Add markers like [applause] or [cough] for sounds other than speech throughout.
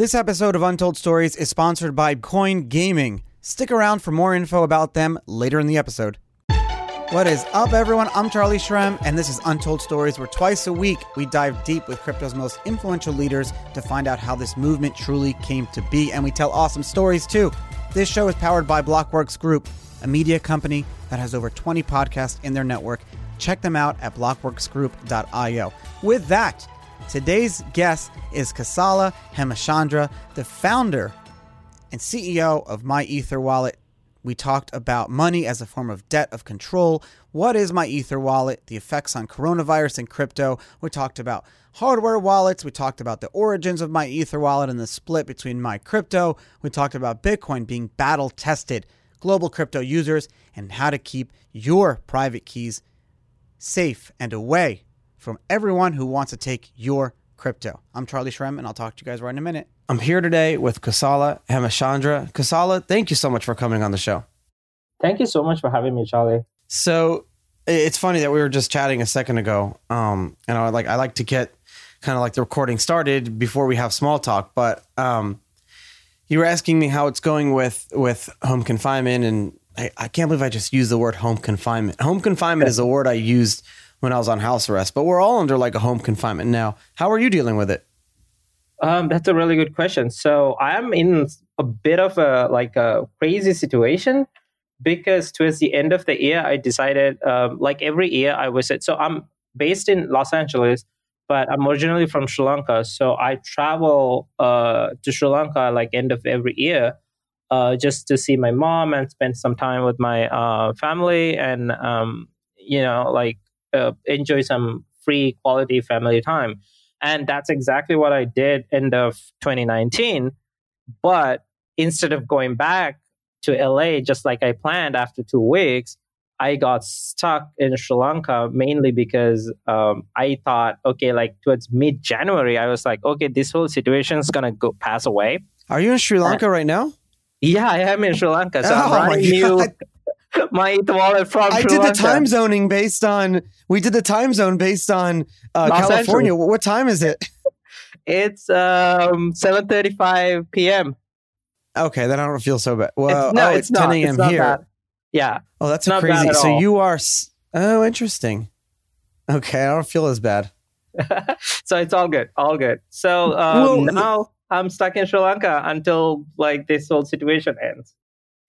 This episode of Untold Stories is sponsored by Coin Gaming. Stick around for more info about them later in the episode. What is up, everyone? I'm Charlie Shrem, and this is Untold Stories, where twice a week we dive deep with crypto's most influential leaders to find out how this movement truly came to be, and we tell awesome stories too. This show is powered by Blockworks Group, a media company that has over 20 podcasts in their network. Check them out at blockworksgroup.io. With that, today's guest is Kosala Hemachandra, the founder and CEO of My Ether Wallet. We talked about money as a form of debt of control. What is My Ether Wallet? The effects on coronavirus and crypto. We talked about hardware wallets. We talked about the origins of My Ether Wallet and the split between My Crypto. We talked about Bitcoin being battle tested, global crypto users, and how to keep your private keys safe and away from everyone who wants to take your crypto. I'm Charlie Shrem, and I'll talk to you guys right in a minute. I'm here today with Kosala Hemachandra. Kosala, thank you so much for coming on the show. Thank you so much for having me, Charlie. So it's funny that we were just chatting a second ago, um, and I like I like to get kind of like the recording started before we have small talk, but um, you were asking me how it's going with with home confinement, and I, I can't believe I just used the word home confinement. Home confinement is a word I used when I was on house arrest, but we're all under like a home confinement now. How are you dealing with it? Um, that's a really good question. So I am in a bit of a like a crazy situation because towards the end of the year, I decided, um, like every year, I visit. So I'm based in Los Angeles, but I'm originally from Sri Lanka. So I travel uh, to Sri Lanka like end of every year. Uh, just to see my mom and spend some time with my uh, family and um, you know like uh, enjoy some free quality family time and that's exactly what I did end of 2019. But instead of going back to LA just like I planned after two weeks, I got stuck in Sri Lanka mainly because um, I thought, okay, like towards mid January, I was like, okay, this whole situation is gonna go pass away. Are you in Sri Lanka right now? Yeah, I am in Sri Lanka. So oh I'm running you [laughs] my eighth wallet from. I Sri did Lanka. the time zoning based on. We did the time zone based on uh, California. Angeles. What time is it? It's um 7:35 p.m. Okay, then I don't feel so bad. Well, it's, no, oh, it's, it's, 10 a.m. here. Bad. Yeah. Oh, that's crazy. So you are. s- Oh, interesting. Okay, I don't feel as bad. [laughs] so it's all good, all good. So um, Well, now I'm stuck in Sri Lanka until like this whole situation ends.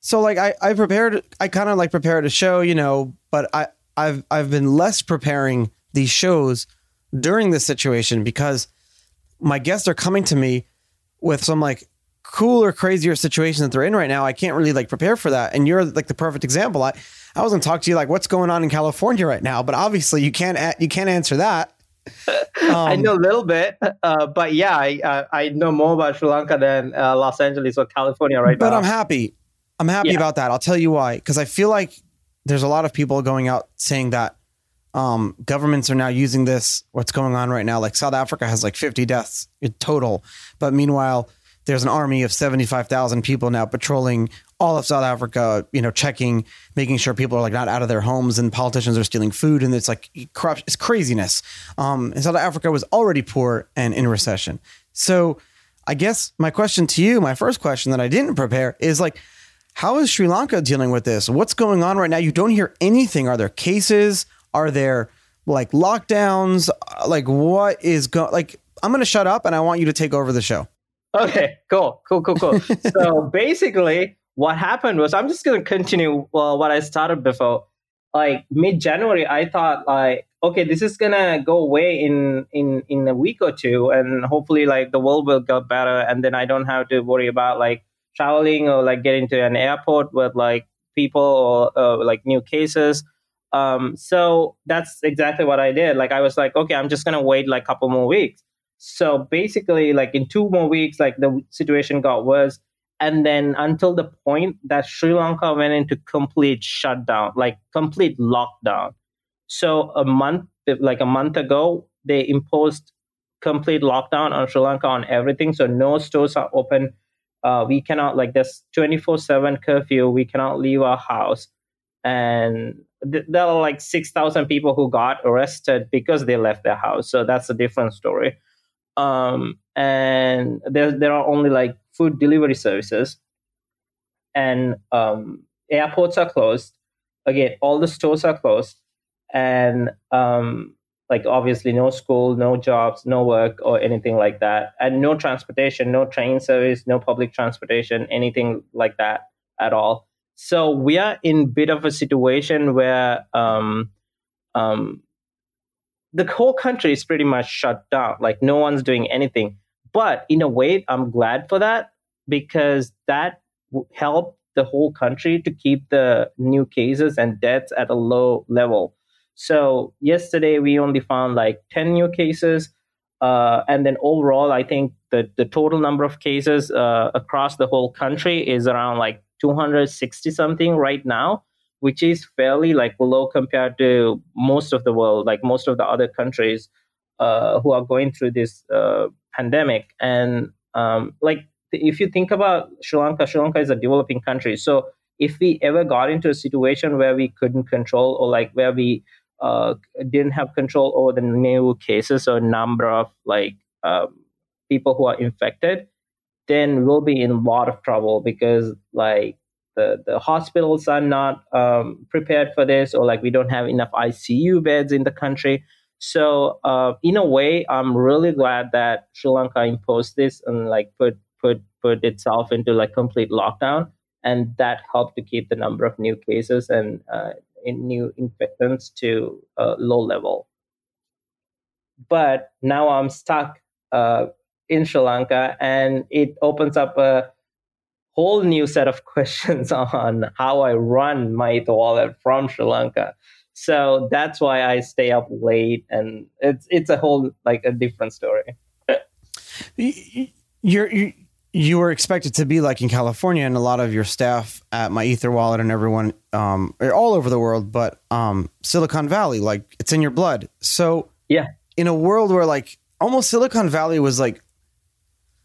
So like I, I prepared I kind of like prepared a show, you know, but I I've I've been less preparing these shows during this situation because my guests are coming to me with some like cooler, crazier situation that they're in right now. I can't really like prepare for that. And you're like the perfect example. I I was gonna talk to you like what's going on in California right now, but obviously you can't a- you can't answer that. [laughs] I Um, know a little bit, uh, but yeah, I uh, I know more about Sri Lanka than uh, Los Angeles or California right but now. But I'm happy. I'm happy Yeah. about that. I'll tell you why. Because I feel like there's a lot of people going out saying that um, governments are now using this. What's going on right now? Like South Africa has like 50 deaths in total, but meanwhile, there's an army of 75,000 people now patrolling all of South Africa. You know, checking, making sure people are like not out of their homes, and politicians are stealing food, and it's like corrupt. It's craziness. Um, and South Africa was already poor and in recession. So, I guess my question to you, my first question that I didn't prepare, is like. How is Sri Lanka dealing with this? What's going on right now? You don't hear anything. Are there cases? Are there like lockdowns? Uh, Like what is going? Like I'm going to shut up and I want you to take over the show. Okay, cool, cool, cool, cool. [laughs] so basically, what happened was I'm just going to continue uh, what I started before. Like mid January, I thought like, okay, this is gonna go away in in in a week or two, and hopefully, like the world will get better, and then I don't have to worry about like traveling or like getting to an airport with like people or uh, like new cases. Um, so that's exactly what I did. Like I was like, okay, I'm just gonna wait like a couple more weeks. So basically, like in two more weeks, like the situation got worse. And then until the point that Sri Lanka went into complete shutdown, like complete lockdown. So a month, like a month ago, they imposed complete lockdown on Sri Lanka on everything. So no stores are open. Uh, we cannot like this 24 7 curfew. We cannot leave our house. And th- there are like 6,000 people who got arrested because they left their house. So that's a different story. um, and there there are only like food delivery services, and um, airports are closed. Again, all the stores are closed, and um, like obviously no school, no jobs, no work or anything like that, and no transportation, no train service, no public transportation, anything like that at all. So we are in bit of a situation where um, um, the whole country is pretty much shut down. Like no one's doing anything. But in a way, I'm glad for that because that helped the whole country to keep the new cases and deaths at a low level. So yesterday we only found like 10 new cases. Uh, and then overall, I think the, the total number of cases uh, across the whole country is around like 260 something right now which is fairly like low compared to most of the world, like most of the other countries uh, who are going through this uh, pandemic. And um, like if you think about Sri Lanka, Sri Lanka is a developing country. So if we ever got into a situation where we couldn't control or like where we uh, didn't have control over the new cases or number of like um, people who are infected, then we'll be in a lot of trouble because like the, the hospitals are not um, prepared for this or like we don't have enough icu beds in the country. So uh, in a way i'm really glad that sri lanka imposed this and like put put put itself into like complete lockdown and that helped to keep the number of new cases and uh, in new infections to a low level but now i'm stuck uh, in sri lanka and it opens up a whole new set of [laughs] questions on how I run my wallet from Sri Lanka. So that's why I stay up late, and it's it's a whole like a different story. You're you, you were expected to be like in California, and a lot of your staff at my Ether wallet and everyone um, all over the world, but um, Silicon Valley, like it's in your blood. So yeah, in a world where like almost Silicon Valley was like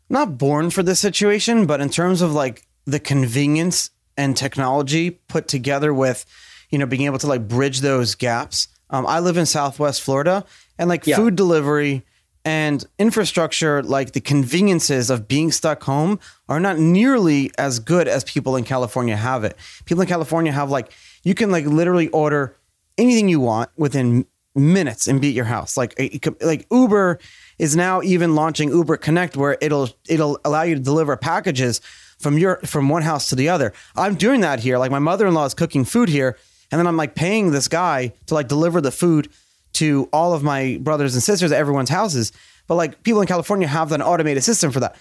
not born for this situation, but in terms of like the convenience and technology put together with, you know, being able to like bridge those gaps. Um, I live in Southwest Florida, and like yeah. food delivery and infrastructure, like the conveniences of being stuck home, are not nearly as good as people in California have it. People in California have like you can like literally order anything you want within minutes and be at your house. Like like Uber is now even launching Uber Connect, where it'll it'll allow you to deliver packages from your from one house to the other. I'm doing that here. Like my mother in law is cooking food here, and then I'm like paying this guy to like deliver the food to all of my brothers and sisters at everyone's houses. But like people in California have an automated system for that.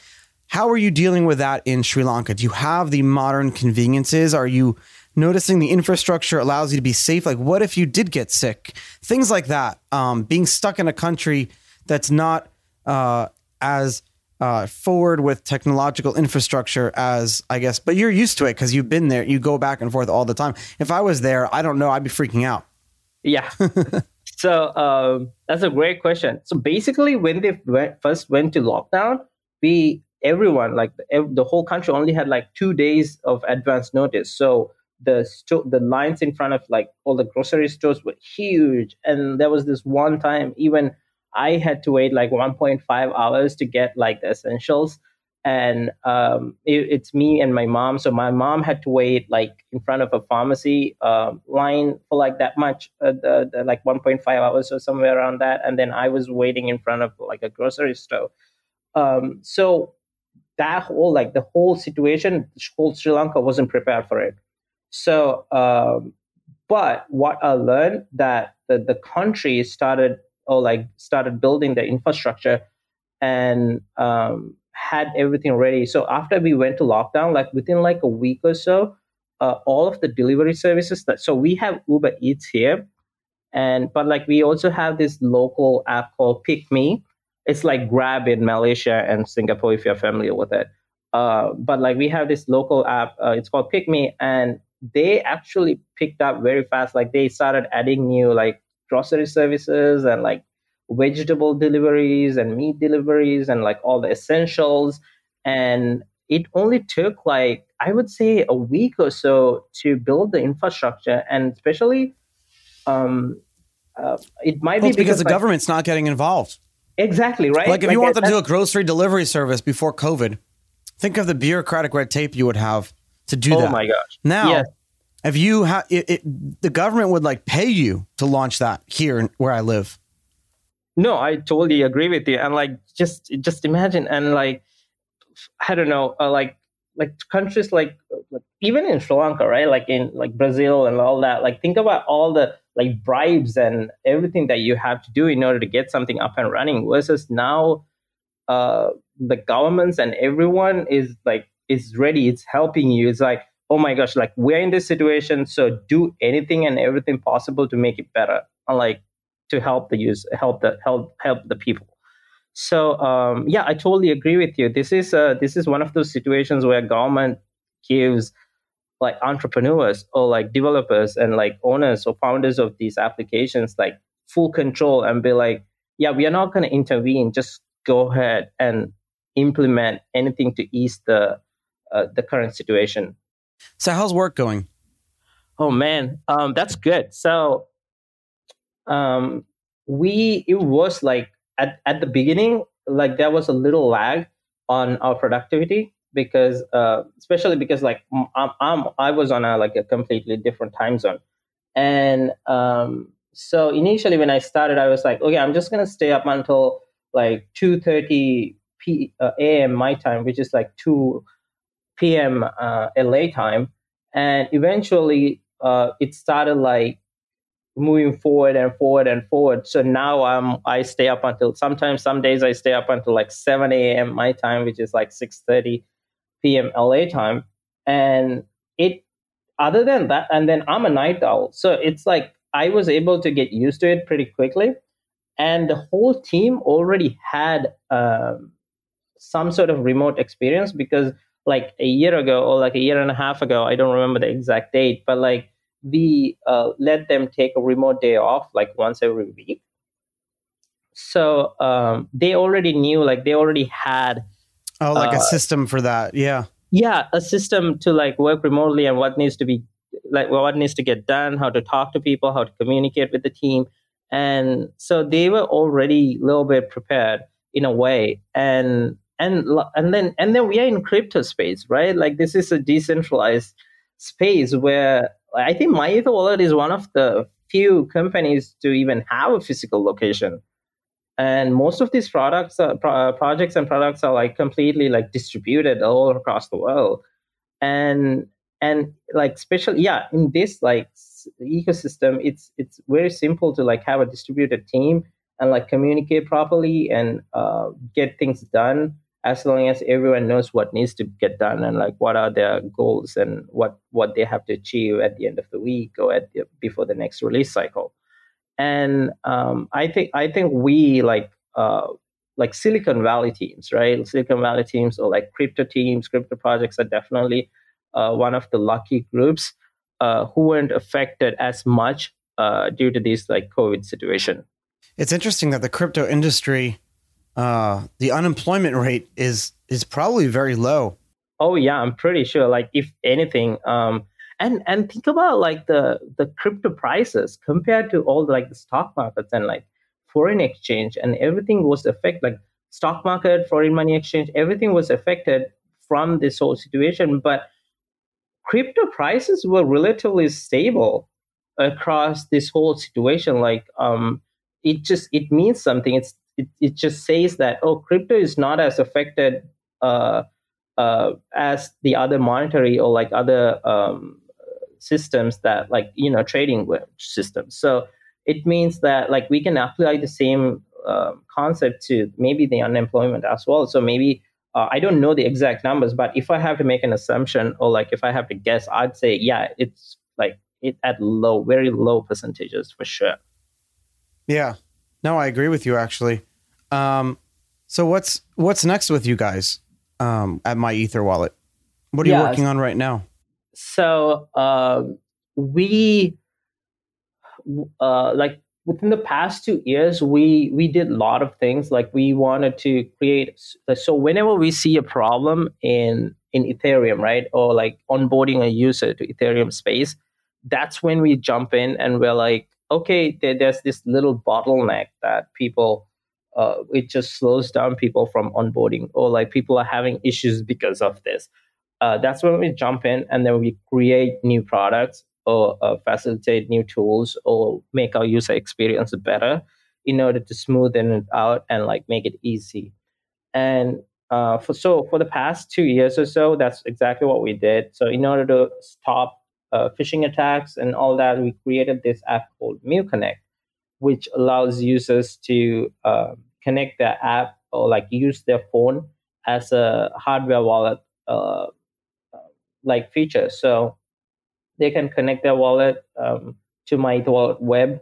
How are you dealing with that in Sri Lanka? Do you have the modern conveniences? Are you noticing the infrastructure allows you to be safe? Like, what if you did get sick? Things like that. Um, being stuck in a country that's not uh, as uh, forward with technological infrastructure as I guess, but you're used to it because you've been there. You go back and forth all the time. If I was there, I don't know. I'd be freaking out. Yeah. [laughs] so um, that's a great question. So basically, when they went, first went to lockdown, we everyone like the whole country only had like two days of advance notice. So the sto- the lines in front of like all the grocery stores were huge, and there was this one time even I had to wait like 1.5 hours to get like the essentials. And um, it, it's me and my mom. So my mom had to wait like in front of a pharmacy um, line for like that much, uh, the, the, like 1.5 hours or somewhere around that. And then I was waiting in front of like a grocery store. Um, so that whole like the whole situation, whole Sri Lanka wasn't prepared for it. So, um, but what I learned that the, the country started or like started building the infrastructure and um, had everything ready. So after we went to lockdown, like within like a week or so, uh, all of the delivery services that so we have Uber Eats here, and but like we also have this local app called PickMe. It's like Grab in Malaysia and Singapore if you're familiar with it. Uh, but like we have this local app, uh, it's called PickMe, and they actually picked up very fast. Like they started adding new like grocery services and like vegetable deliveries and meat deliveries and like all the essentials and it only took like i would say a week or so to build the infrastructure and especially um, uh, it might well, be because, because the like, government's not getting involved exactly right. Like if Like, you wanted to do a grocery delivery service before COVID, think of the bureaucratic red tape you would have to do oh that. Oh my gosh. Now, Yes. if you have, the government would like pay you to launch that here where I live. No, I totally agree with you. And like, just just imagine, and like, I don't know, uh, like like countries like, like even in Sri Lanka, right? Like in like Brazil and all that. Like, think about all the like bribes and everything that you have to do in order to get something up and running. Versus now, uh, the governments and everyone is like is ready. It's helping you. It's like, oh my gosh, like we're in this situation, so do anything and everything possible to make it better. And like to help the use help the help help the people. So um, yeah i totally agree with you. This is uh, this is one of those situations where government gives like entrepreneurs or like developers and like owners or founders of these applications like full control and be like yeah we are not going to intervene. Just go ahead and implement anything to ease the uh, the current situation. So how's work going? Oh man, um, that's good. So, um, we it was like at at the beginning, like there was a little lag on our productivity because, uh, especially because like I'm, I'm I was on a like a completely different time zone, and um, so initially when I started, I was like, okay, I'm just gonna stay up until like two thirty p uh, a.m. my time, which is like two p.m. Uh, LA time, and eventually uh, it started like moving forward and forward and forward. So now I'm I stay up until sometimes some days I stay up until like 7 a.m. my time, which is like 6:30 p.m. LA time. And it other than that, and then I'm a night owl, so it's like I was able to get used to it pretty quickly. And the whole team already had um, some sort of remote experience because like a year ago or like a year and a half ago, I don't remember the exact date, but like we uh, let them take a remote day off like once every week. So um, they already knew, like they already had, Oh, like a Uh, system for that. Yeah. yeah, a system to like work remotely and what needs to be like what needs to get done, how to talk to people, how to communicate with the team, and so they were already a little bit prepared in a way, and and and then and then we are in crypto space, right? Like this is a decentralized space where I think MyEther Wallet is one of the few companies to even have a physical location. And most of these products, pro- projects and products are like completely like distributed all across the world. And and like special, yeah, in this like ecosystem, it's it's very simple to like have a distributed team and like communicate properly and uh, get things done as long as everyone knows what needs to get done and like what are their goals and what what they have to achieve at the end of the week or at the, before the next release cycle. And um, i think i think we like uh, like silicon valley teams right? Silicon valley teams or like crypto teams crypto projects are definitely uh, one of the lucky groups uh, who weren't affected as much uh, due to this like covid situation. It's interesting that the crypto industry, uh, the unemployment rate is is probably very low. Oh yeah, I'm pretty sure. Like if anything, um, and and think about like the the crypto prices compared to all the, like the stock markets and like foreign exchange and everything was affected. Like stock market, foreign money exchange, everything was affected from this whole situation. But crypto prices were relatively stable across this whole situation. Like um, it just it means something. It's it, it just says that oh, crypto is not as affected. Uh, uh, as the other monetary or like other um, systems that like you know trading systems so it means that like we can apply the same uh, concept to maybe the unemployment as well so maybe uh, i don't know the exact numbers but if i have to make an assumption or like if i have to guess i'd say yeah it's like it at low very low percentages for sure Yeah. No, I agree with you actually. Um, so what's what's next with you guys um, at my Ether wallet? What are you working on right now? so um, we uh, like within the past two years we we did a lot of things like we wanted to create so whenever we see a problem in in ethereum right or like onboarding a user to ethereum space that's when we jump in and we're like okay there, there's this little bottleneck that people uh, it just slows down people from onboarding or like people are having issues because of this. Uh, that's when we jump in and then we create new products or uh, facilitate new tools or make our user experience better in order to smoothen it out and like make it easy. And uh, for so for the past two years or so, that's exactly what we did. So in order to stop uh, phishing attacks and all that, we created this app called MEWconnect, which allows users to uh, connect their app or like use their phone as a hardware wallet uh, like feature. So they can connect their wallet um, to my wallet web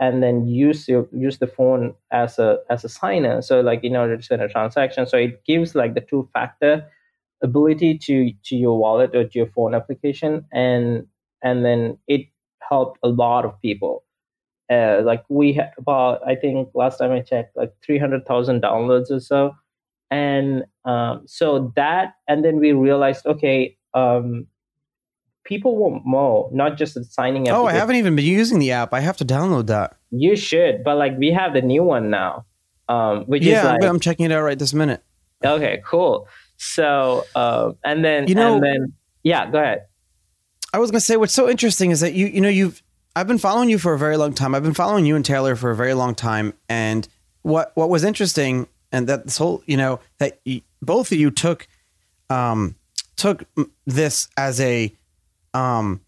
and then use your use the phone as a as a signer so like in order to send a transaction so it gives like the two factor ability to to your wallet or to your phone application and and then it helped a lot of people uh, like we had about i think last time i checked like 300000 downloads or so and um, so that and then we realized okay um, people want more, not just the signing up. Oh, I haven't even been using the app. I have to download that. You should, but like we have the new one now, um, which yeah, like, I'm checking it out right this minute. Okay, cool. So, uh, and then you know, then yeah, go ahead. I was gonna say what's so interesting is that you you know you've I've been following you for a very long time. I've been following you and Taylor for a very long time, and what what was interesting and that this whole you know that you, both of you took um took this as a um,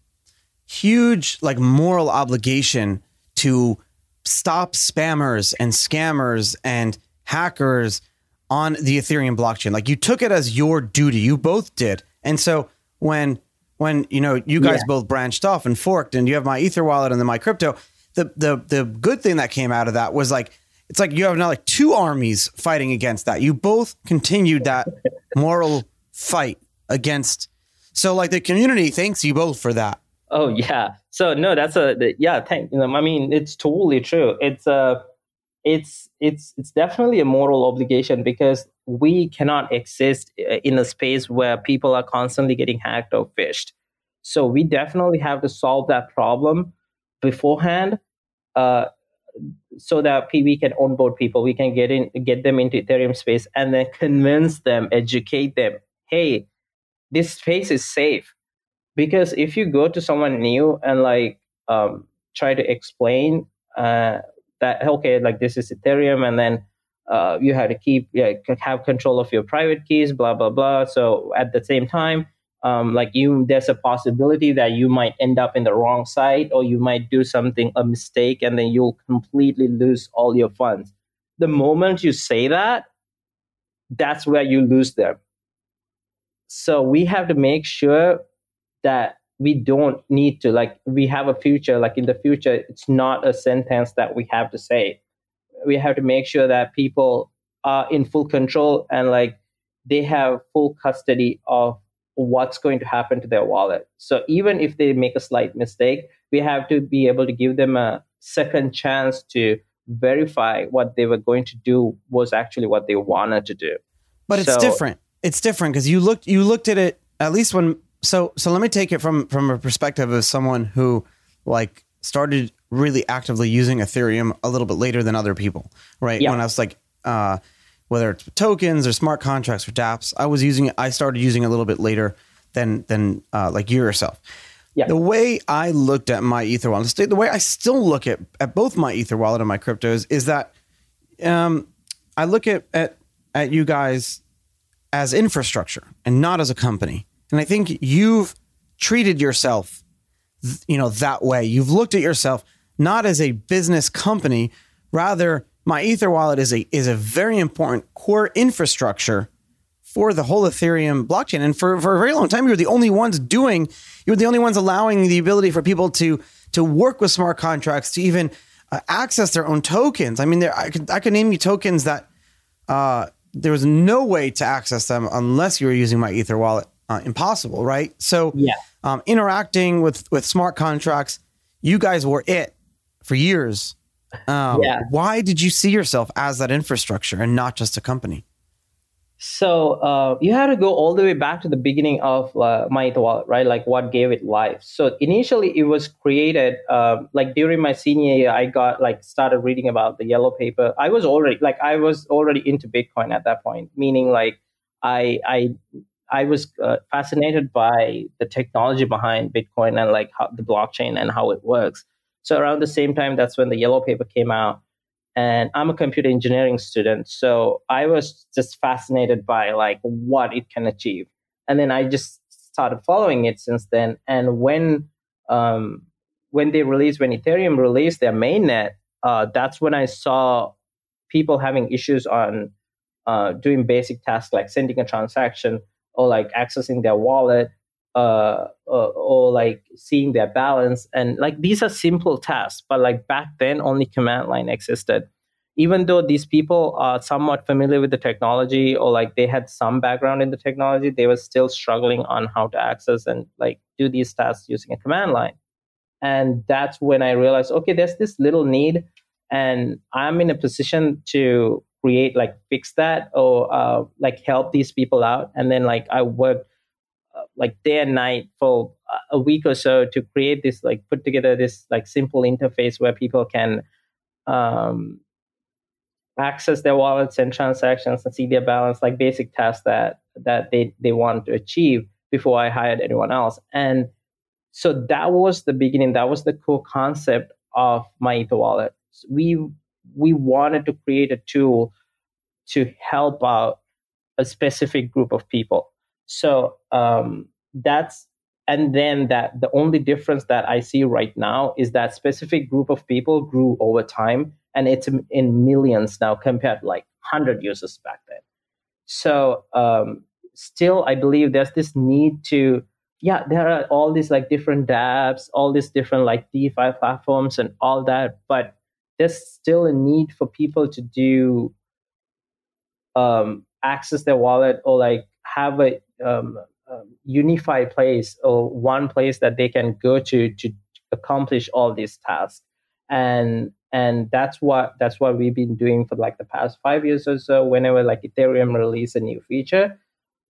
huge like moral obligation to stop spammers and scammers and hackers on the Ethereum blockchain. Like you took it as your duty. You both did. And so when when you know you guys yeah. both branched off and forked and you have my ether wallet and then my crypto, the the the good thing that came out of that was like it's like you have now like two armies fighting against that. You both continued that [laughs] moral fight against so like the community thanks you both for that. Oh yeah. So no, that's a yeah. Thank you. Know, I mean, it's totally true. It's a uh, it's it's it's definitely a moral obligation because we cannot exist uh, in a space where people are constantly getting hacked or phished. So we definitely have to solve that problem beforehand, uh, so that we can onboard people. We can get in, get them into Ethereum space, and then convince them, educate them. Hey, this space is safe because if you go to someone new and like um, try to explain uh, that okay like this is ethereum and then uh, you have to keep yeah, have control of your private keys blah blah blah. So at the same time um, like you there's a possibility that you might end up in the wrong site or you might do something a mistake and then you'll completely lose all your funds. The moment you say that that's where you lose them. So we have to make sure that we don't need to like we have a future like in the future it's not a sentence that we have to say. We have to make sure that people are in full control and like they have full custody of what's going to happen to their wallet. So even if they make a slight mistake we have to be able to give them a second chance to verify what they were going to do was actually what they wanted to do. But it's so, different. It's different because you looked you looked at it at least when so so let me take it from from a perspective of someone who like started really actively using Ethereum a little bit later than other people, right? Yeah. When I was like uh, whether it's tokens or smart contracts or DApps, I was using it. I started using it a little bit later than than uh, like you yourself. Yeah. The way I looked at my Ether wallet, the way I still look at at both my Ether wallet and my cryptos is that um, I look at at at you guys as infrastructure and not as a company. And I think you've treated yourself, you know, that way. You've looked at yourself not as a business company, rather my Ether wallet is a is a very important core infrastructure for the whole Ethereum blockchain. And for, for a very long time, you were the only ones doing, you were the only ones allowing the ability for people to to work with smart contracts, to even uh, access their own tokens. I mean, there I could I could name you tokens that uh, there was no way to access them unless you were using my Ether wallet. Uh, impossible, right? So, yeah. um, interacting with with smart contracts, you guys were it for years. Um, yeah. Why did you see yourself as that infrastructure and not just a company? So uh, you had to go all the way back to the beginning of uh, my wallet, right? Like what gave it life. So initially, it was created uh, like during my senior year. I got like started reading about the yellow paper. I was already like I was already into Bitcoin at that point, meaning like I I I was uh, fascinated by the technology behind Bitcoin and like how the blockchain and how it works. So around the same time, that's when the yellow paper came out and i'm a computer engineering student so i was just fascinated by like what it can achieve and then i just started following it since then and when um, when they released when ethereum released their mainnet uh, that's when i saw people having issues on uh, doing basic tasks like sending a transaction or like accessing their wallet uh, or, or, like seeing their balance. And like these are simple tasks but like back then only command line existed. Even though these people are somewhat familiar with the technology or like they had some background in the technology they were still struggling on how to access and like do these tasks using a command line. And that's when i realized okay there's this little need and i'm in a position to create like fix that or uh, like help these people out. And then like i worked like day and night for a week or so to create this like put together this like simple interface where people can um, access their wallets and transactions and see their balance like basic tasks that that they they want to achieve before i hired anyone else. And so that was the beginning. That was the core concept of my ether wallet. We we wanted to create a tool to help out a specific group of people so um, that's and then that the only difference that I see right now is that specific group of people grew over time, and it's in millions now compared like hundred users back then. So um, still, I believe there's this need to yeah, there are all these like different dApps, all these different like DeFi platforms and all that, but there's still a need for people to do um, access their wallet or like have a um, um, unified place or one place that they can go to to accomplish all these tasks. And and that's what that's what we've been doing for like the past five years or so. Whenever like ethereum release a new feature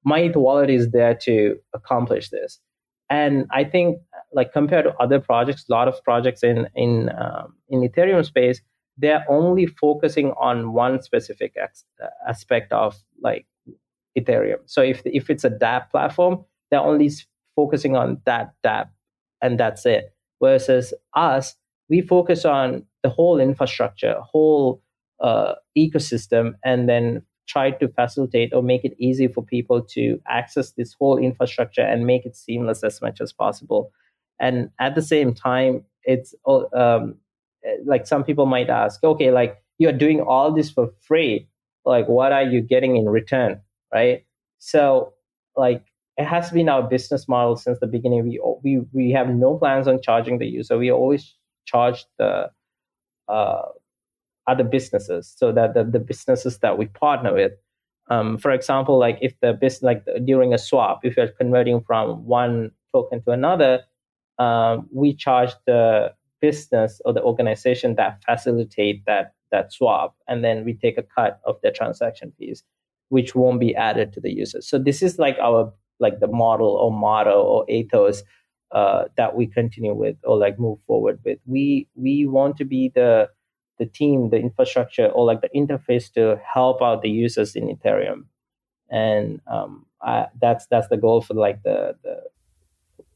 my wallet is there to accomplish this and i think like compared to other projects a lot of projects in in um, in ethereum space they're only focusing on one specific ex- aspect of like Ethereum. So if if it's a dApp platform, they're only focusing on that dApp, and that's it. Versus us, we focus on the whole infrastructure, whole uh, ecosystem, and then try to facilitate or make it easy for people to access this whole infrastructure and make it seamless as much as possible. And at the same time, it's um, like some people might ask, okay, like you're doing all this for free, like what are you getting in return? right? So like it has been our business model since the beginning. We we we have no plans on charging the user. We always charge the uh, other businesses so that the, the businesses that we partner with. Um, for example, like if the business like during a swap, if you're converting from one token to another, um, we charge the business or the organization that facilitate that that swap, and then we take a cut of the transaction fees which won't be added to the user. So this is like our like the model or motto or ethos uh, that we continue with or like move forward with. We we want to be the the team, the infrastructure, or like the interface to help out the users in Ethereum, and um, I, that's that's the goal for like the the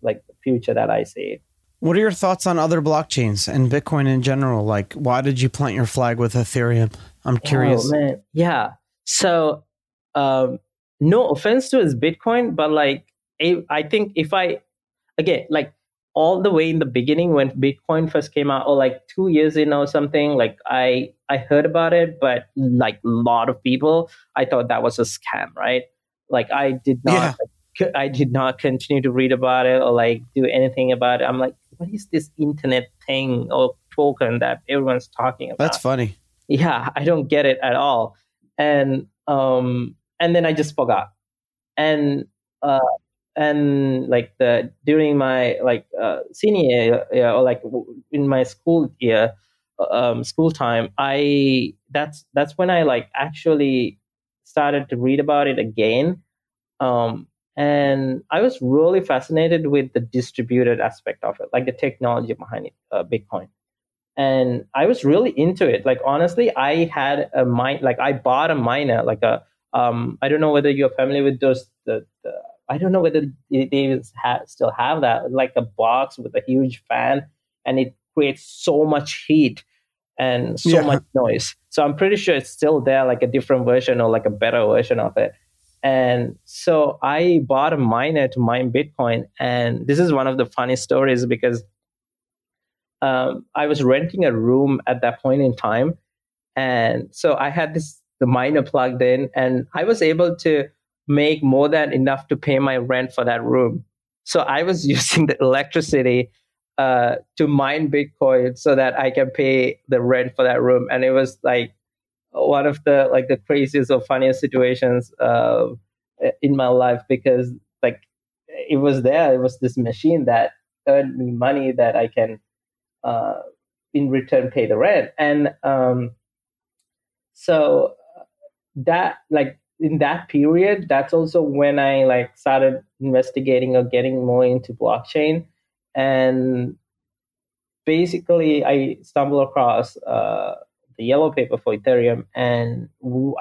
like the future that I see. What are your thoughts on other blockchains and Bitcoin in general? Like, why did you plant your flag with Ethereum? I'm curious. Oh, man. Yeah. So um, no offense to his Bitcoin, but like I think if I again like all the way in the beginning when Bitcoin first came out, or like two years in or something, like I I heard about it, but like a lot of people, I thought that was a scam, right? Like I did not. Yeah. I did not continue to read about it or like do anything about it. I'm like, what is this internet thing or token that everyone's talking about? That's funny. Yeah, I don't get it at all. And um, and then I just forgot. And uh, and like the during my like uh, senior year, or like in my school year, um, school time, I that's that's when I like actually started to read about it again. Um, and I was really fascinated with the distributed aspect of it, like the technology behind it, uh, Bitcoin. And I was really into it. Like honestly, I had a mine, like I bought a miner, like a um, I don't know whether you're familiar with those. The I don't know whether they still have that, like a box with a huge fan, and it creates so much heat and so yeah. much noise. So I'm pretty sure it's still there, like a different version or like a better version of it. And so I bought a miner to mine Bitcoin. And this is one of the funny stories because um, I was renting a room at that point in time. And so I had this the miner plugged in and I was able to make more than enough to pay my rent for that room. So I was [laughs] using the electricity uh, to mine Bitcoin so that I can pay the rent for that room. And it was like one of the like the craziest or funniest situations uh, in my life because like it was there it was this machine that earned me money that i can uh, in return pay the rent and um, so that like in that period that's also when i like started investigating or getting more into blockchain. And basically i stumbled across uh, the yellow paper for Ethereum, and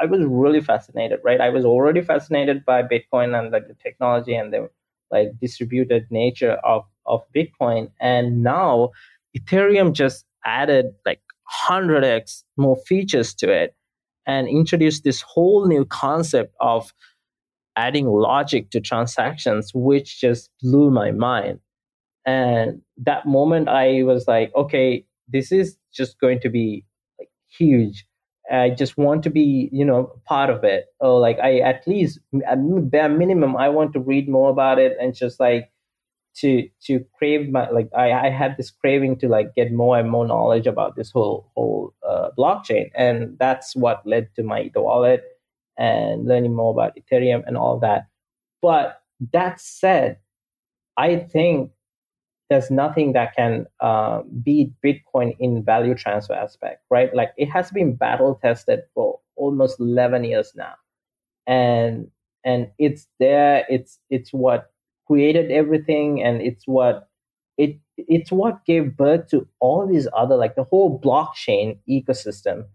I was really fascinated. Right, I was already fascinated by Bitcoin and like the technology and the like distributed nature of of Bitcoin, and now Ethereum just added like 100x more features to it and introduced this whole new concept of adding logic to transactions, which just blew my mind. And that moment, I was like, okay, this is just going to be huge. I just want to be, you know, part of it. Or like I at least bare minimum, I want to read more about it and just like to to crave my like I, I had this craving to like get more and more knowledge about this whole whole uh, blockchain, and that's what led to my the wallet and learning more about Ethereum and all that. But that said, I think there's nothing that can uh, beat Bitcoin in value transfer aspect, right? Like it has been battle tested for almost 11 years now, and and it's there. It's it's what created everything, and it's what it it's what gave birth to all these other like the whole blockchain ecosystem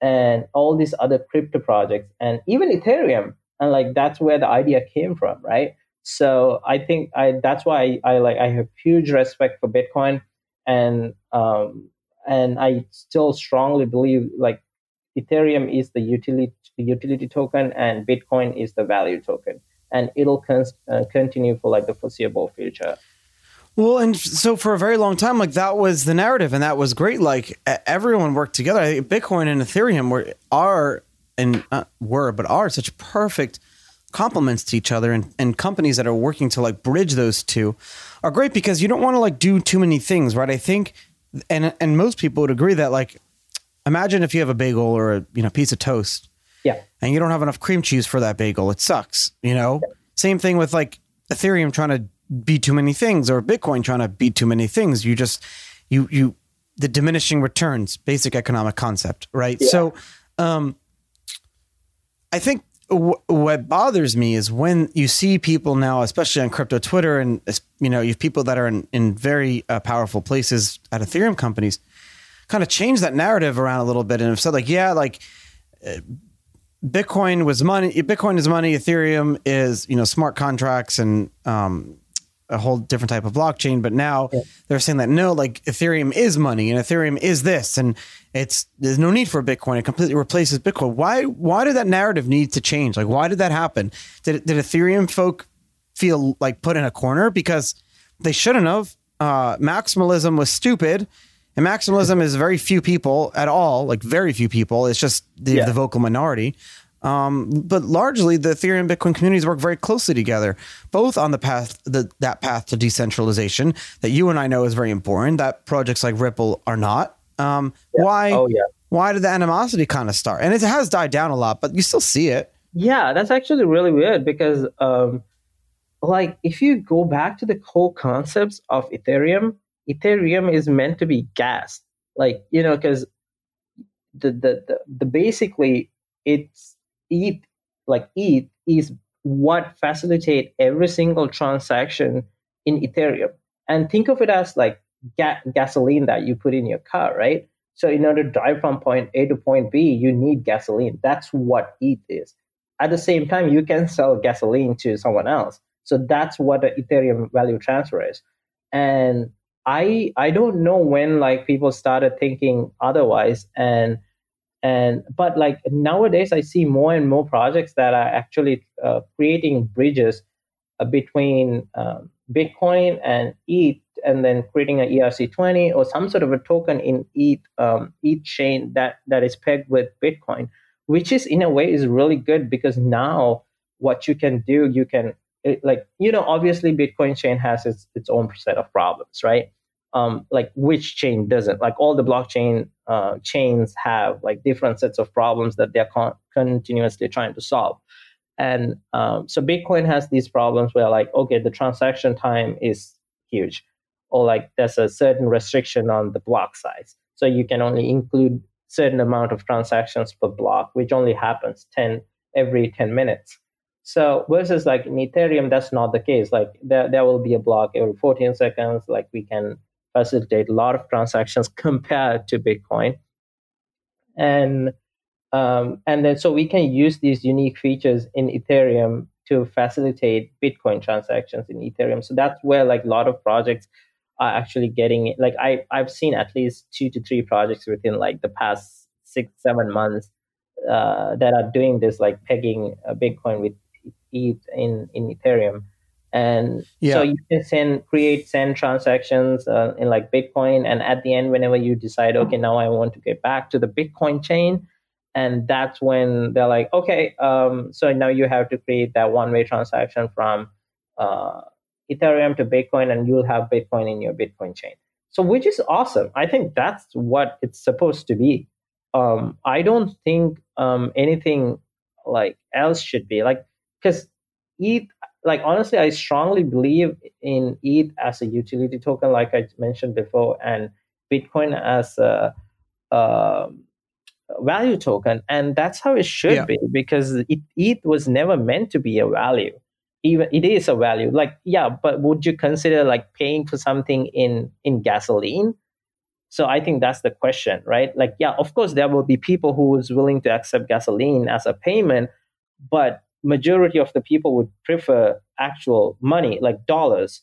and all these other crypto projects and even Ethereum. And like that's where the idea came from, right? So I think I that's why I, I like I have huge respect for Bitcoin and um, and I still strongly believe like Ethereum is the utility utility token and Bitcoin is the value token and it'll con- uh, continue for like the foreseeable future. Well, and so for a very long time, like that was the narrative, and that was great. Like everyone worked together. Bitcoin and Ethereum were are and uh, were, but are such perfect complements to each other and, and companies that are working to like bridge those two are great because you don't want to like do too many things, right? I think and and most people would agree that like imagine if you have a bagel or a you know piece of toast. Yeah. And you don't have enough cream cheese for that bagel. It sucks, you know? Yeah. Same thing with like Ethereum trying to be too many things or Bitcoin trying to be too many things. You just you you the diminishing returns, basic economic concept, right? Yeah. So um I think what bothers me is when you see people now, especially on crypto Twitter, and you know, you have people that are in, in very uh, powerful places at Ethereum companies, kind of change that narrative around a little bit and have said like, yeah, like uh, Bitcoin was money. Bitcoin is money. Ethereum is you know smart contracts and um, a whole different type of blockchain. But now yeah. they're saying that no, like Ethereum is money and Ethereum is this, and it's there's no need for Bitcoin. It completely replaces Bitcoin. Why why did that narrative need to change? Like why did that happen? Did did Ethereum folk feel like put in a corner because they shouldn't have? Uh, maximalism was stupid. And maximalism is very few people at all, like very few people. It's just the, yeah. the vocal minority. Um, but largely, the Ethereum Bitcoin communities work very closely together, both on the path the, that path to decentralization that you and I know is very important. That projects like Ripple are not. Um, yeah. Why? Oh yeah. Why did the animosity kind of start? And it has died down a lot, but you still see it. Yeah, that's actually really weird because, um, like, if you go back to the core concepts of Ethereum, Ethereum is meant to be gas. Like, you know, because the, the the the basically it's ETH like ETH is what facilitate every single transaction in Ethereum. And think of it as like ga- gasoline that you put in your car, right? So in order to drive from point A to point B, you need gasoline. That's what ETH is. At the same time, you can sell gasoline to someone else. So that's what the Ethereum value transfer is. And I I don't know when like people started thinking otherwise and and but like nowadays I see more and more projects that are actually uh, creating bridges uh, between um, Bitcoin and ETH and then creating an ERC20 or some sort of a token in ETH um, ETH chain that that is pegged with Bitcoin, which is in a way is really good because now what you can do you can it, like you know obviously bitcoin chain has its its own set of problems right? Um like which chain doesn't? Like all the blockchain uh, chains have like different sets of problems that they're con- continuously trying to solve. And um, so bitcoin has these problems where like okay the transaction time is huge or like there's a certain restriction on the block size. So you can only include certain amount of transactions per block which only happens 10 every 10 minutes so versus like in Ethereum, that's not the case. Like there, there will be a block every 14 seconds. Like we can facilitate a lot of transactions [laughs] compared to Bitcoin. And um, and then so we can use these unique features in Ethereum to facilitate Bitcoin transactions in Ethereum. So that's where like a lot of projects are actually getting it. Like I I've seen at least two to three projects within like the past six seven months uh, that are doing this, like pegging a Bitcoin with ETH in in Ethereum, and yeah. so you can send create send transactions uh, in like Bitcoin, and at the end, whenever you decide, okay, now I want to get back to the Bitcoin chain, and that's when they're like, okay, um, so now you have to create that one way transaction from uh, Ethereum to Bitcoin, and you'll have Bitcoin in your Bitcoin chain. So, which is awesome. I think that's what it's supposed to be. Um, I don't think um, anything like else should be like because ETH, like honestly, I strongly believe in ETH as a utility token, like I mentioned before, and Bitcoin as a, a value token, and that's how it should yeah. be because it, ETH was never meant to be a value. Even it is a value, like yeah, but would you consider like paying for something in in gasoline? So I think that's the question, right? Like, yeah, of course there will be people who is willing to accept gasoline as a payment, but majority of the people would prefer actual money, like dollars,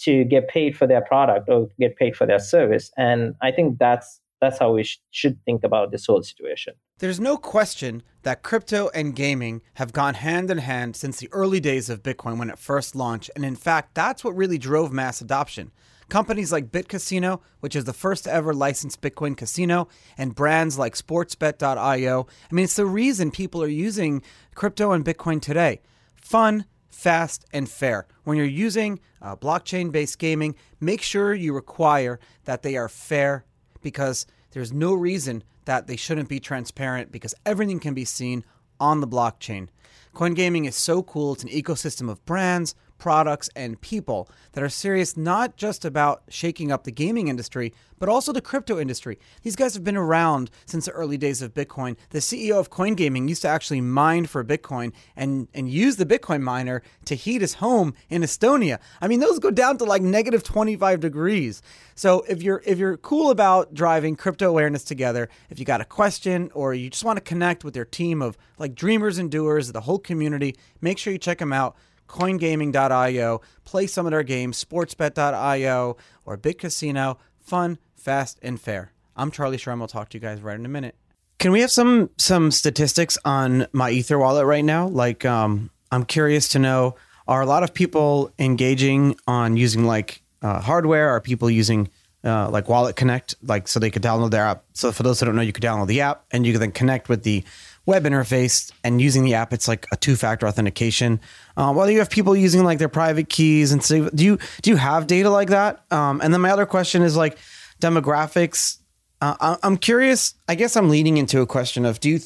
to get paid for their product or get paid for their service. And I think that's that's how we sh- should think about this whole situation. There's no question that crypto and gaming have gone hand in hand since the early days of Bitcoin when it first launched. And in fact, that's what really drove mass adoption. Companies like BitCasino, which is the first ever licensed Bitcoin casino, and brands like Sportsbet.io. I mean, it's the reason people are using crypto and Bitcoin today. Fun, fast, and fair. When you're using uh, blockchain based gaming, make sure you require that they are fair because there's no reason that they shouldn't be transparent because everything can be seen on the blockchain. Coin gaming is so cool. It's an ecosystem of brands, products, and people that are serious not just about shaking up the gaming industry, but also the crypto industry. These guys have been around since the early days of Bitcoin. The CEO of Coin Gaming used to actually mine for Bitcoin and, and use the Bitcoin miner to heat his home in Estonia. I mean, those go down to like negative 25 degrees. So if you're if you're cool about driving crypto awareness together, if you got a question or you just want to connect with your team of like dreamers and doers, the whole community, make sure you check them out coingaming.io, play some of their games, sportsbet.io, or BitCasino. Fun, fast, and fair. I'm Charlie Shrem. I'll talk to you guys right in a minute. Can we have some some statistics on my Ether wallet right now? Like, um, I'm curious to know: Are a lot of people engaging on using like uh, hardware? Are people using uh, like Wallet Connect, like so they could download their app? So for those that don't know, you could download the app and you can then connect with the web interface and using the app, it's like a two-factor authentication. Um, well, you have people using like their private keys and so do you do you have data like that? Um, and then my other question is like demographics. Uh, I'm curious. I guess I'm leading into a question of do you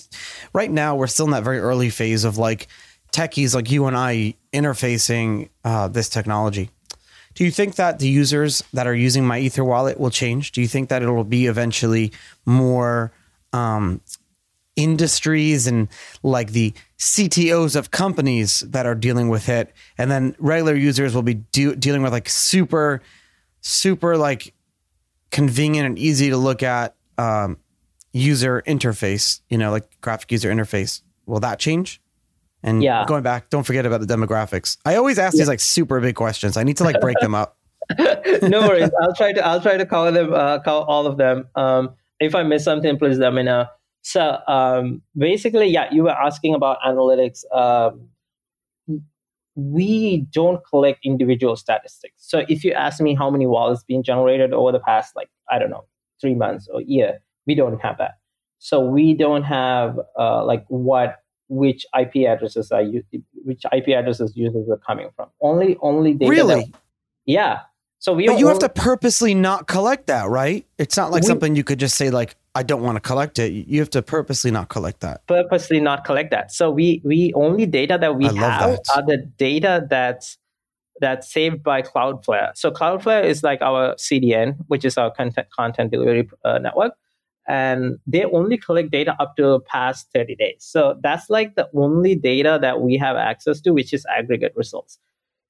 right now we're still in that very early phase of like techies like you and I interfacing uh, this technology. Do you think that the users that are using my Ether wallet will change? Do you think that it will be eventually more um, industries and like the CTOs of companies that are dealing with it, and then regular users will be do, dealing with like super, super like convenient and easy to look at um, user interface. You know, like graphic user interface. Will that change? And Yeah. going back, don't forget about the demographics. I always ask these like super big questions. I need to like break them up. [laughs] [laughs] no worries. I'll try to I'll try to cover them uh, cover all of them. Um, if I miss something, please let me know. So um, basically, yeah, you were asking about analytics. Um, we don't collect individual statistics. So if you ask me how many wallets being generated over the past, like I don't know, three months or year, we don't have that. So we don't have uh, like what which IP addresses are you, which IP addresses users are coming from. Only only data. that- Really? yeah. So we But you have to purposely not collect that, right? It's not like We- something you could just say like, I don't want to collect it. You have to purposely not collect that. purposely not collect that. So we we only data that we I have that. are the data that's that's saved by Cloudflare. So Cloudflare is like our CDN, which is our content content delivery uh, network, and they only collect data up to the past 30 days. So that's like the only data that we have access to, which is aggregate results.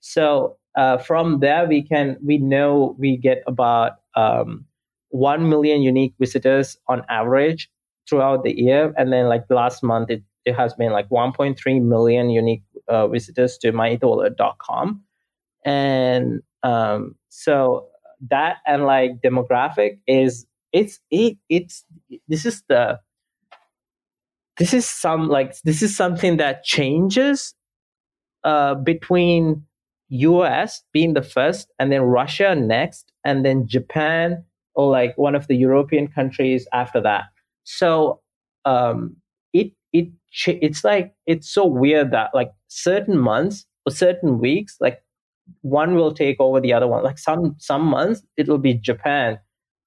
So uh, from there, we can we know we get about um, one million unique visitors on average throughout the year, and then like last month, it, it has been like 1.3 million unique uh, visitors to myetherwallet.com, and um, so that and like demographic is it's it it's this is the this is some like this is something that changes uh, between US being the first, and then Russia next, and then Japan or like one of the European countries after that. So um, it it it's like it's so weird that like certain months or certain weeks, like one will take over the other one. Like some some months it will be Japan,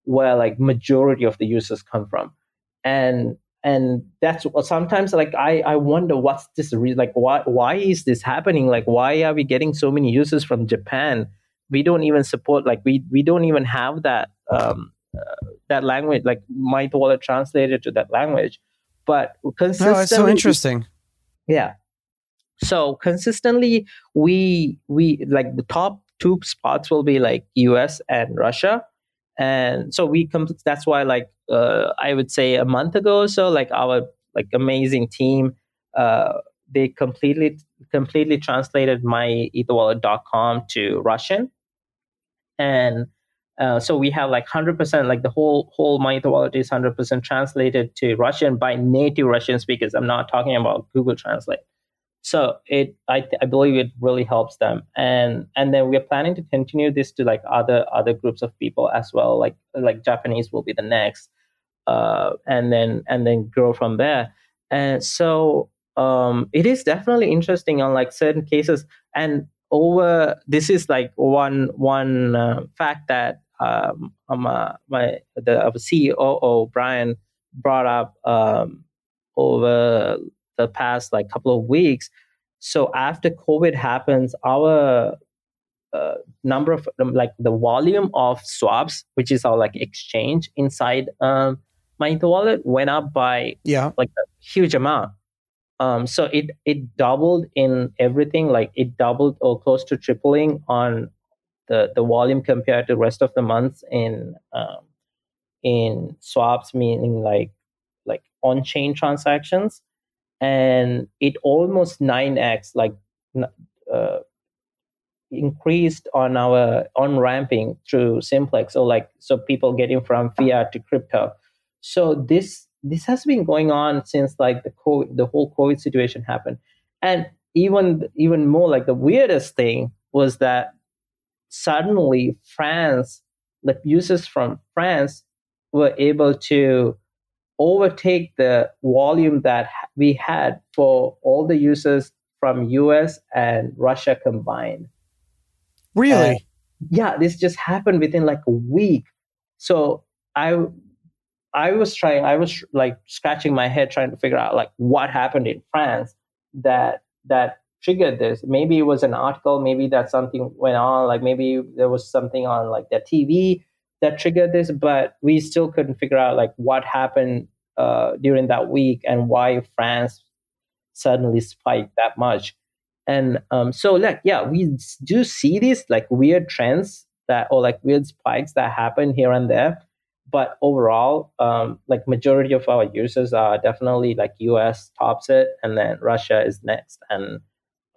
where like majority of the users come from, and and that's sometimes like I, I wonder what's this re- like why why is this happening? Like why are we getting so many users from Japan? We don't even support like we we don't even have that um uh, that language like my wallet translated to that language. But No, consistently it's so interesting. yeah. So consistently we we like the top two spots will be like us and russia. And so we come that's why like uh, i would say a month ago or so like our like amazing team uh, they completely completely translated my etherwallet.com to russian. And uh, so we have like 100% like the whole whole my Ether wallet is 100% translated to russian by native russian speakers. I'm not talking about google translate. So it I, I believe it really helps them. And and then we're planning to continue this to like other other groups of people as well. Like like japanese will be the next uh, and then and then grow from there and so um, it is definitely interesting on like certain cases and over this is like one one uh, fact that um, um, uh, my the CEO Brian brought up um, over the past like couple of weeks. So after COVID happens, our uh, number of like the volume of swaps, which is our like exchange inside um, my wallet, went up by Yeah. like a huge amount. Um, so it it doubled in everything, like it doubled or close to tripling on the the volume compared to rest of the months in um, in swaps, meaning like like on chain transactions, and it almost nine x like uh, increased on our on ramping through simplex or like so people getting from fiat to crypto so this this has been going on since like the COVID, the whole covid situation happened. And even even more like the weirdest thing was that suddenly france the users from france were able to overtake the volume that we had for all the users from us and russia combined. Really? uh, yeah this just happened within like a week. So i i was trying i was like scratching my head trying to figure out like what happened in france that that triggered this maybe it was an article maybe that something went on like maybe there was something on like their tv that triggered this but we still couldn't figure out like what happened uh, during that week and why france suddenly spiked that much. And um, so, like, yeah, we do see these like weird trends that, or like weird spikes that happen here and there. But overall, um, like majority of our users are definitely like US tops it, and then Russia is next, and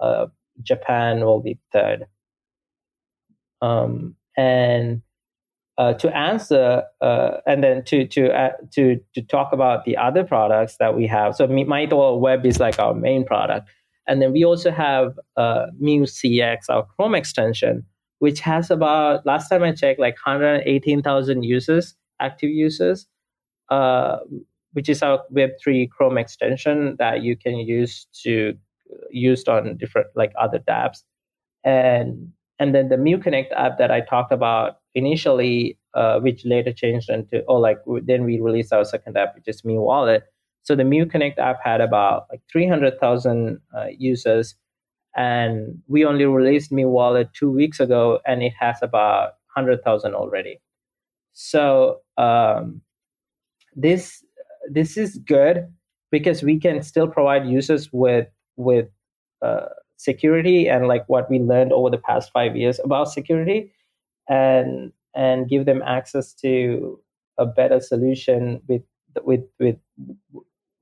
uh, Japan will be third. Um, and uh, to answer uh, and then to to uh, to to talk about the other products that we have. So Mightor Web is like our main product, and then we also have uh, MEW CX, our Chrome extension, which has about, last time I checked, like 118,000 users, active users, uh, which is our Web3 Chrome extension that you can use to used on different like other dApps. And and then the MEWconnect app that I talked about initially, uh, which later changed into, oh like then we released our second app, which is Mew Wallet so the MEWconnect app had about like 300,000 uh, users, and we only released Mew Wallet two weeks ago, and it has about 100,000 already. So um, this this is good because we can still provide users with with uh, security and like what we learned over the past five years about security, and and give them access to a better solution with with with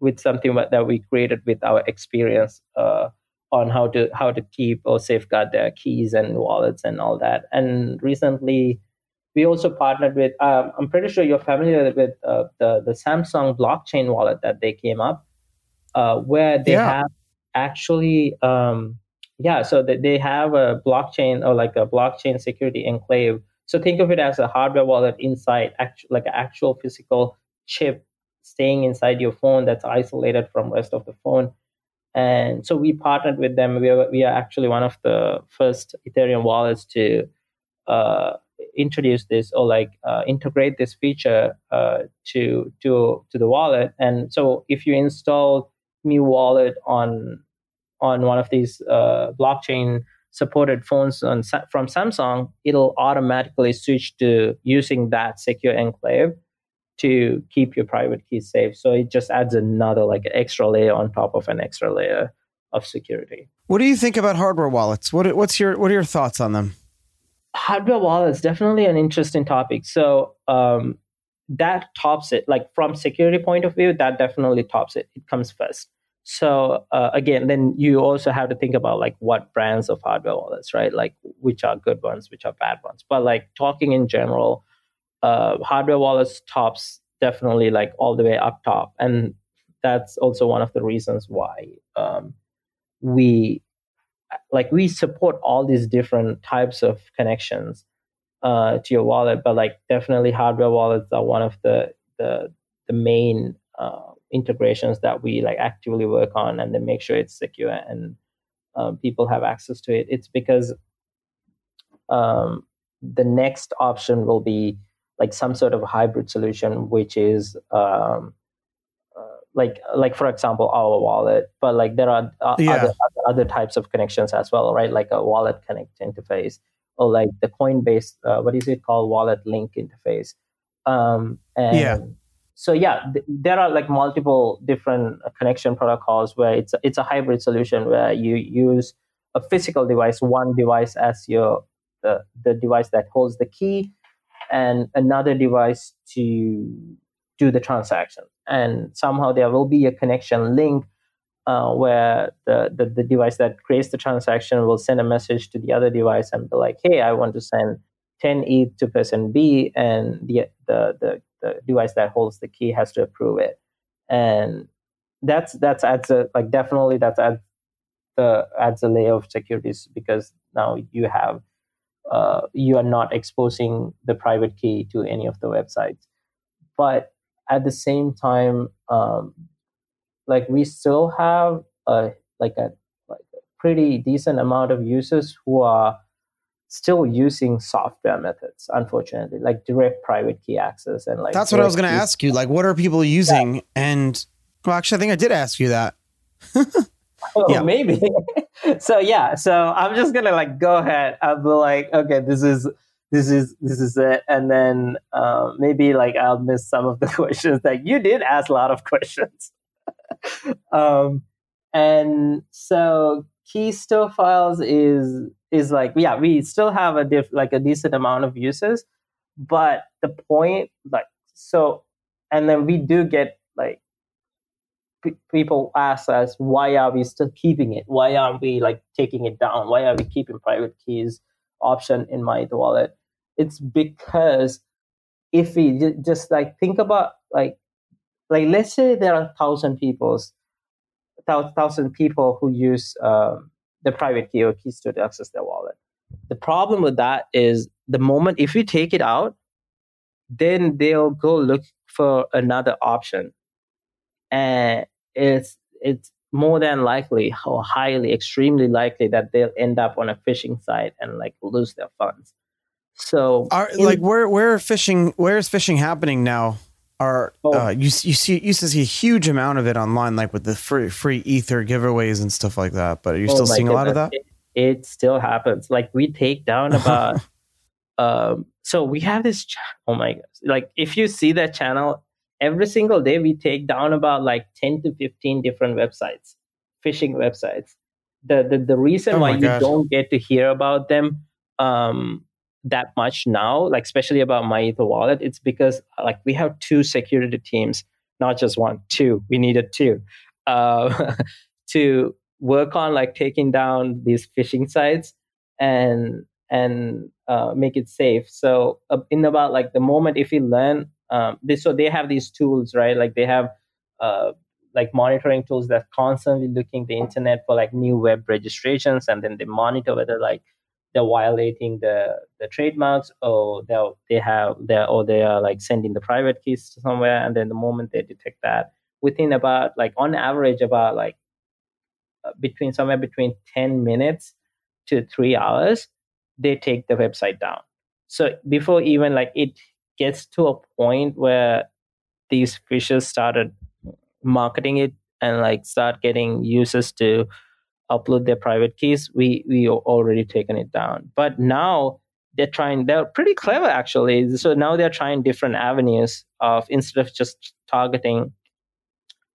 with something that we created with our experience uh, on how to how to keep or safeguard their keys and wallets and all that. And recently, we also partnered with. Um, I'm pretty sure you're familiar with uh, the the Samsung blockchain wallet that they came up, uh, where they yeah. have actually. Um, yeah, so that they have a blockchain or like a blockchain security enclave. So think of it as a hardware wallet inside, act- like an actual physical chip staying inside your phone that's isolated from rest of the phone and so we partnered with them we are, we are actually one of the first ethereum wallets to uh, introduce this or like uh, integrate this feature uh, to to to the wallet and so if you install Mew Wallet on on one of these uh, blockchain supported phones on, from samsung it'll automatically switch to using that secure enclave to keep your private keys safe. So it just adds another like extra layer on top of an extra layer of security. What do you think about hardware wallets? What what's your what are your thoughts on them? Hardware wallets definitely an interesting topic. So um, that tops it. Like from security point of view, that definitely tops it. It comes first. So uh, again, then you also have to think about like what brands of hardware wallets, right? Like which are good ones, which are bad ones. But like talking in general, uh, hardware wallets tops definitely like all the way up top, and that's also one of the reasons why um, we like we support all these different types of connections uh, to your wallet, but like definitely hardware wallets are one of the the the main uh, integrations that we like actively work on, and then make sure it's secure and um, people have access to it. It's because um, the next option will be like some sort of hybrid solution, which is um, like like for example our wallet, but like there are uh, yeah. other, other types of connections as well, right? Like a wallet connect interface or like the Coinbase, uh, what is it called, wallet link interface. Um, and yeah. So yeah, th- there are like multiple different connection protocols where it's a, it's a hybrid solution where you use a physical device, one device as your the, the device that holds the key, and another device to do the transaction. And somehow there will be a connection link uh, where the, the, the device that creates the transaction will send a message to the other device and be like, hey, I want to send 10 ETH to person B, and the, the, the, the device that holds the key has to approve it. And that's that's adds a like definitely that's adds the adds a layer of securities because now you have uh, you are not exposing the private key to any of the websites. But at the same time, um, like we still have a like a like a pretty decent amount of users who are still using software methods unfortunately like direct private key access and like that's what i was going to ask you like what are people using yeah. and well actually i think i did ask you that [laughs] oh, yeah. maybe [laughs] so yeah, so I'm just gonna like go ahead. I'll be like, okay, this is this is this is it, and then uh, maybe like I'll miss some of the [laughs] questions that you did ask a lot of questions. [laughs] um, and so key store files is is like yeah we still have a diff, like a decent amount of users but the point like so and then we do get like p- people ask us why are we still keeping it? Why aren't we like taking it down? Why are we keeping private keys option in my wallet it's because if we just like think about like like let's say there are thousand people's thousand people who use um, the private key or keystore to access their wallet. The problem with that is the moment if we take it out then they'll go look for another option. And it's it's more than likely or highly extremely likely that they'll end up on a phishing site and like lose their funds so Are, in- like where where phishing where is phishing happening now? Are Oh. uh, you you see you used to see a huge amount of it online, like with the free free ether giveaways and stuff like that. But are you Oh still seeing a lot of that? It, it still happens. Like we take down about. [laughs] um, so we have this. Ch- oh my god! Like if you see that channel, every single day we take down about like ten to fifteen different websites, phishing websites. The the the reason Oh why my you don't get to hear about them um, that much now, like especially about my Ether wallet, it's because like we have two security teams, not just one, two. We needed two. Uh, [laughs] to work on like taking down these phishing sites and and uh, make it safe so uh, in about like the moment if you learn um, they, so they have these tools right like they have uh, like monitoring tools that constantly looking the internet for like new web registrations and then they monitor whether like they're violating the the trademarks or they they have they or they are like sending the private keys to somewhere. And then the moment they detect that within about like on average about like uh, between somewhere between 10 minutes to 3 hours they take the website down. So before even like it gets to a point where these phishers started marketing it and like start getting users to upload their private keys we we already taken it down. But now they're trying they're pretty clever actually. So now they're trying different avenues of instead of just targeting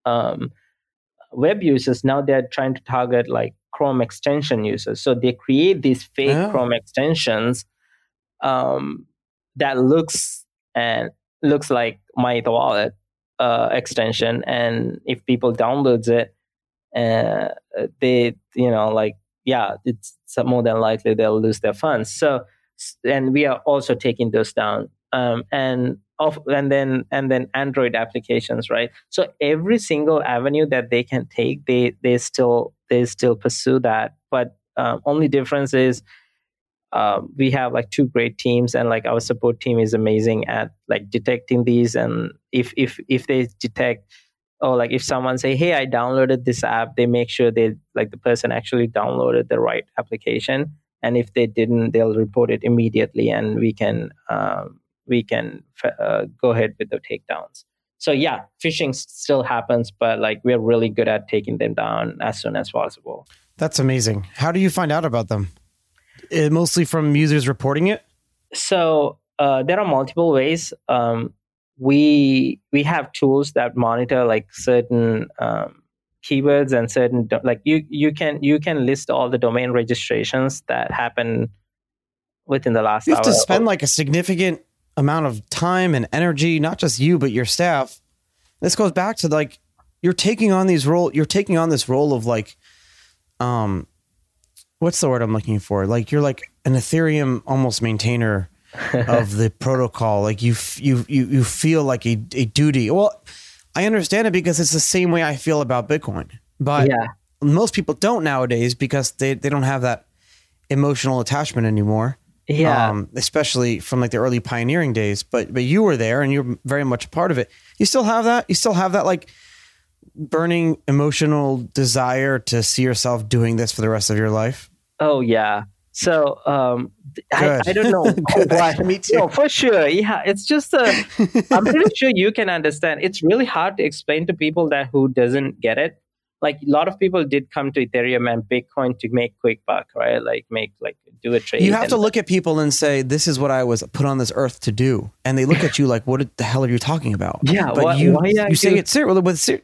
um, web users now they're trying to target like chrome extension users. So they create these fake Oh. chrome extensions um, that looks and looks like my wallet uh, extension. And if people downloads it uh, they you know like yeah it's more than likely they'll lose their funds. So and we are also taking those down. Um, and of and then and then android applications right? So every single avenue that they can take they they still they still pursue that. But um, only difference is um, we have like two great teams and like our support team is amazing at like detecting these. And if if if they detect or like if someone say hey i downloaded this app they make sure they like the person actually downloaded the right application and if they didn't they'll report it immediately and we can um, we can uh, go ahead with the takedowns so yeah phishing still happens but like we're really good at taking them down as soon as possible That's amazing. How do you find out about them? Uh, mostly from users reporting it. so uh, there are multiple ways um, we we have tools that monitor like certain um, keywords and certain do- like you you can you can list all the domain registrations that happen within the last You have to spend like a significant amount of time and energy, not just you but your staff. This goes back to like you're taking on these role. You're taking on this role of like, um, what's the word I'm looking for? Like you're like an Ethereum almost maintainer of the protocol. Like you, you, you, you feel like a, a duty. Well, I understand it because it's the same way I feel about Bitcoin. But yeah most people don't nowadays because they, they don't have that emotional attachment anymore. yeah Um, especially from like the early pioneering days. But but you were there and you're very much a part of it. You still have that? You still have that like burning emotional desire to see yourself doing this for the rest of your life? oh yeah so um I, I don't know [laughs] oh, why Me too. no for sure yeah it's just a I'm [laughs] pretty sure you can understand. It's really hard to explain to people that who doesn't get it. Like a lot of people did come to Ethereum and Bitcoin to make quick buck, right? Like make like do a trade. You have to look at people and say, "This is what I was put on this earth to do," and they look at you like, "What the hell are you talking about?" Yeah, but why- you why are you say it ser- with ser-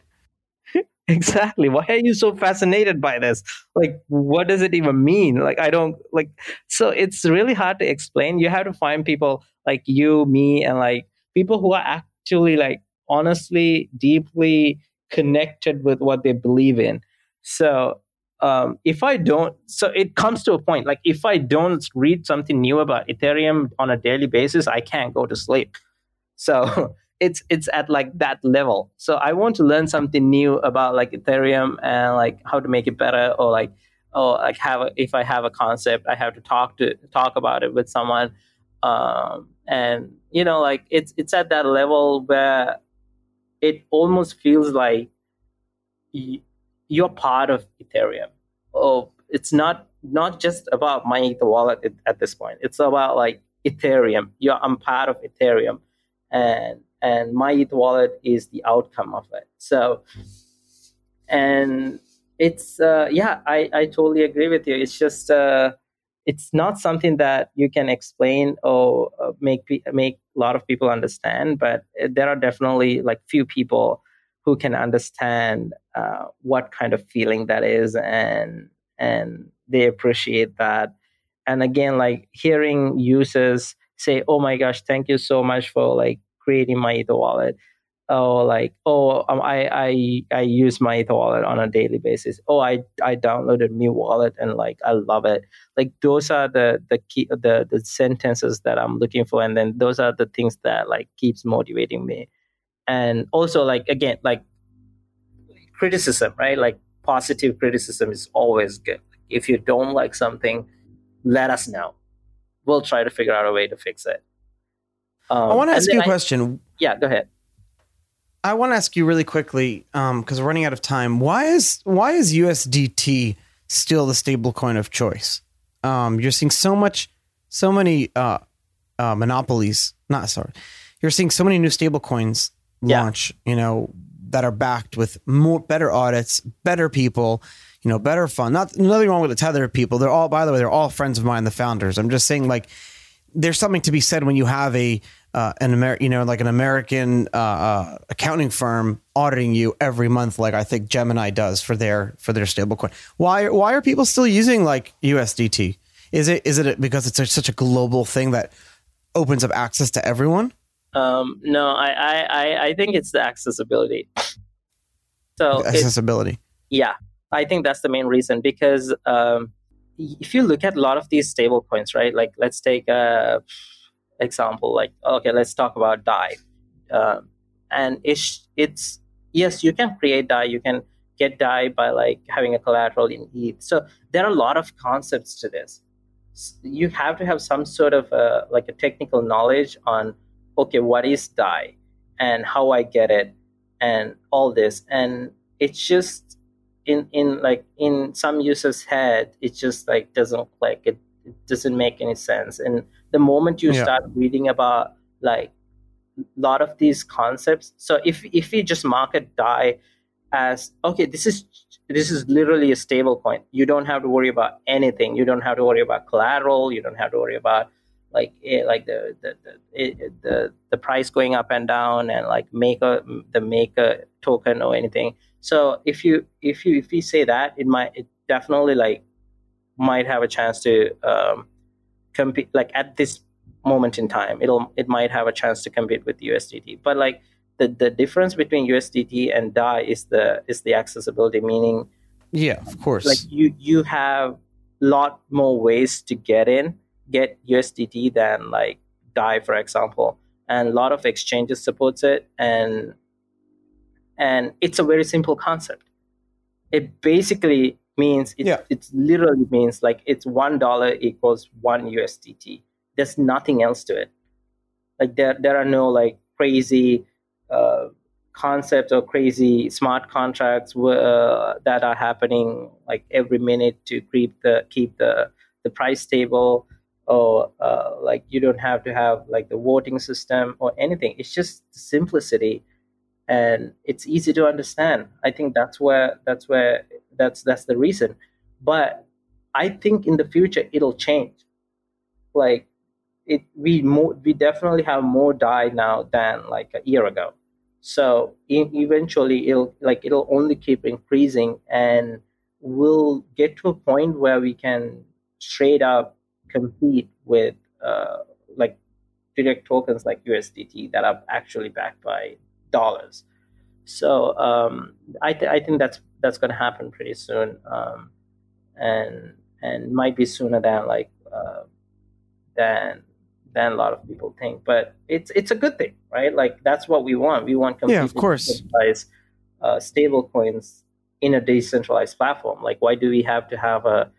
exactly. Why are you so fascinated by this? Like what does it even mean? Like i don't like so it's really hard to explain. You have to find people like you me and like people who are actually like honestly deeply connected with what they believe in. So um, if i don't so it comes to a point like if i don't read something new about ethereum on a daily basis i can't go to sleep. So [laughs] it's it's at like that level. So I want to learn something new about like Ethereum and like how to make it better or like or like have a, if I have a concept, I have to talk to talk about it with someone. Um, and you know, like it's it's at that level where it almost feels like you're part of Ethereum. Oh, it's not not just about my Ether wallet at, at this point. It's about like Ethereum. You're I'm part of Ethereum, and and my ETH wallet is the outcome of it. So, and it's uh, yeah, I I totally agree with you. It's just uh, it's not something that you can explain or uh, make make a lot of people understand, but there are definitely like few people who can understand uh, what kind of feeling that is and and they appreciate that and again like hearing users say oh my gosh thank you so much for like creating my Ether wallet. Oh, like oh, um, I I I use my Ether wallet on a daily basis. Oh, I I downloaded MEW wallet and like I love it. Like those are the the key the the sentences that I'm looking for, and then those are the things that like keeps motivating me. And also like again like criticism, right? Like positive criticism is always good. If you don't like something, let us know. We'll try to figure out a way to fix it. Um, I want to ask you a I, question. Yeah, go ahead. I want to ask you really quickly because um, we're running out of time. Why is why is USDT still the stable coin of choice? Um, you're seeing so much, so many uh, uh, monopolies. Not sorry, you're seeing so many new stable coins launch. Yeah. You know that are backed with more better audits, better people, you know, better fun. Not nothing wrong with the tether people. They're all, by the way, they're all friends of mine, the founders. I'm just saying, like, there's something to be said when you have a uh, an Amer- you know, like an American uh, uh, accounting firm auditing you every month, like I think Gemini does for their for their stablecoin. Why why are people still using like USDT? Is it is it because it's a, such a global thing that opens up access to everyone? Um, no, I, I I think it's the accessibility. So accessibility. It, yeah, I think that's the main reason because um, if you look at a lot of these stable coins, right? Like let's take a example, like okay, let's talk about DAI, uh, and it's it's yes, you can create DAI, you can get DAI by like having a collateral in ETH. So there are a lot of concepts to this. You have to have some sort of a, like a technical knowledge on okay, what is DAI and how I get it and all this, and it's just in in like in some users' head, it just like doesn't click. It, it doesn't make any sense. And the moment you yeah. start reading about like a lot of these concepts, so if if we just market DAI as okay, this is this is literally a stable coin. You don't have to worry about anything. You don't have to worry about collateral. You don't have to worry about like it, like the the the, it, the the price going up and down and like make a the maker token or anything so if you if you if you say that, it might it definitely like might have a chance to um, compete. Like at this moment in time, it'll it might have a chance to compete with USDT. But like the the difference between USDT and DAI is the is the accessibility. Meaning, yeah, of course, like you you have a lot more ways to get in get USDT than like DAI, for example. And a lot of exchanges supports it, and and it's a very simple concept it basically means it, yeah. it literally means like it's one dollar equals one usdt there's nothing else to it. Like there, there are no like crazy uh, concepts or crazy smart contracts uh, that are happening like every minute to keep the keep the the price stable or uh, like you don't have to have like the voting system or anything. It's just simplicity and it's easy to understand. I think that's where that's where that's that's the reason. But i think in the future it'll change. Like it we more we definitely have more DAI now than like a year ago. So e- eventually, it'll like it'll only keep increasing, and we'll get to a point where we can straight up compete with uh, like direct tokens like USDT that are actually backed by dollars. So um, I, th- I think that's that's going to happen pretty soon, um, and and might be sooner than like uh, than than a lot of people think. But it's it's a good thing, right? Like that's what we want. We want yeah, of course, uh, stable coins in a decentralized platform. Like why do we have to have a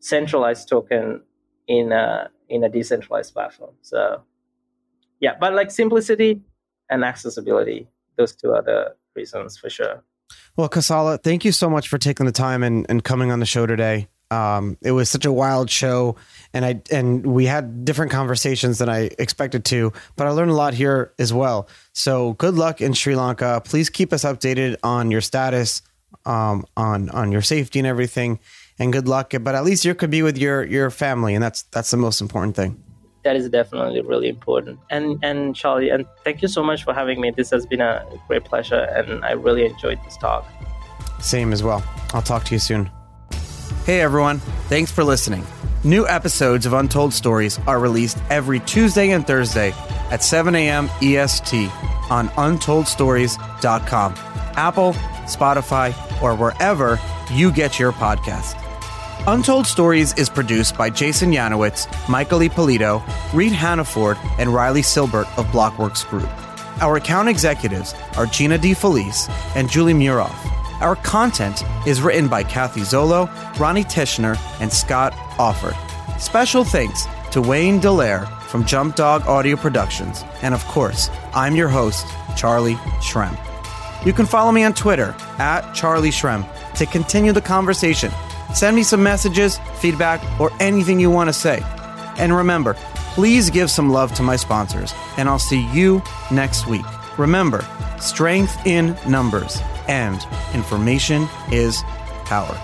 centralized token in a in a decentralized platform? So yeah, but like simplicity and accessibility, those two are the reasons for sure. Well, Kosala, thank you so much for taking the time and, and coming on the show today. Um, it was such a wild show, and I and we had different conversations than I expected to, but I learned a lot here as well. So good luck in Sri Lanka. Please keep us updated on your status, um, on on your safety and everything, and good luck. But at least you could be with your your family, and that's that's the most important thing. That is definitely really important. And and Charlie, and thank you so much for having me. This has been a great pleasure, and I really enjoyed this talk. Same as well. I'll talk to you soon. Hey everyone, thanks for listening. New episodes of Untold Stories are released every Tuesday and Thursday at 7 a.m. EST on untoldstories.com, Apple, Spotify, or wherever you get your podcast. Untold Stories is produced by Jason Yanowitz, Michael Ippolito, Reed Hannaford, and Riley Silbert of Blockworks Group. Our account executives are Gina DeFelice and Julie Muroff. Our content is written by Kathy Zolo, Ronnie Tishner, and Scott Offord. Special thanks to Wayne Dallaire from Jump Dog Audio Productions. And of course, I'm your host, Charlie Shrem. You can follow me on Twitter at Charlie Shrem to continue the conversation. Send me some messages, feedback, or anything you want to say. And remember, please give some love to my sponsors, and I'll see you next week. Remember, strength in numbers and information is power.